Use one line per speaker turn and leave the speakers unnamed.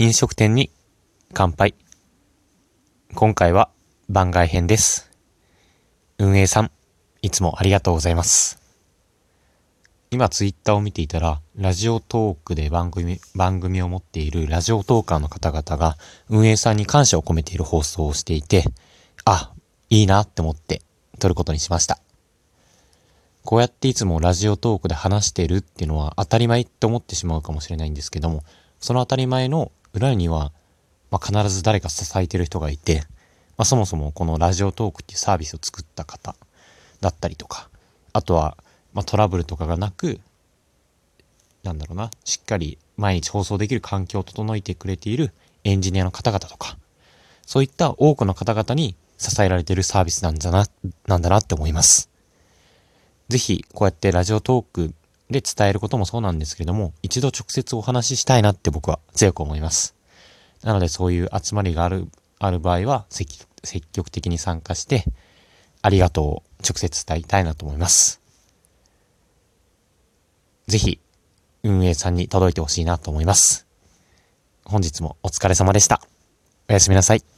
飲食店に乾杯。今回は番外編です。運営さん、いつもありがとうございます。今ツイッターを見ていたら、ラジオトークで番組、番組を持っているラジオトーカーの方々が運営さんに感謝を込めている放送をしていて、あ、いいなって思って撮ることにしました。こうやっていつもラジオトークで話してるっていうのは当たり前って思ってしまうかもしれないんですけども、その当たり前の裏には、まあ、必ず誰か支えてる人がいて、まあ、そもそもこのラジオトークっていうサービスを作った方だったりとか、あとは、まあ、トラブルとかがなく、なんだろうな、しっかり毎日放送できる環境を整えてくれているエンジニアの方々とか、そういった多くの方々に支えられているサービスなんだな、なんだなって思います。ぜひ、こうやってラジオトークで伝えることもそうなんですけれども、一度直接お話ししたいなって僕は強く思います。なのでそういう集まりがある、ある場合は積極的に参加して、ありがとうを直接伝えたいなと思います。ぜひ、運営さんに届いてほしいなと思います。本日もお疲れ様でした。おやすみなさい。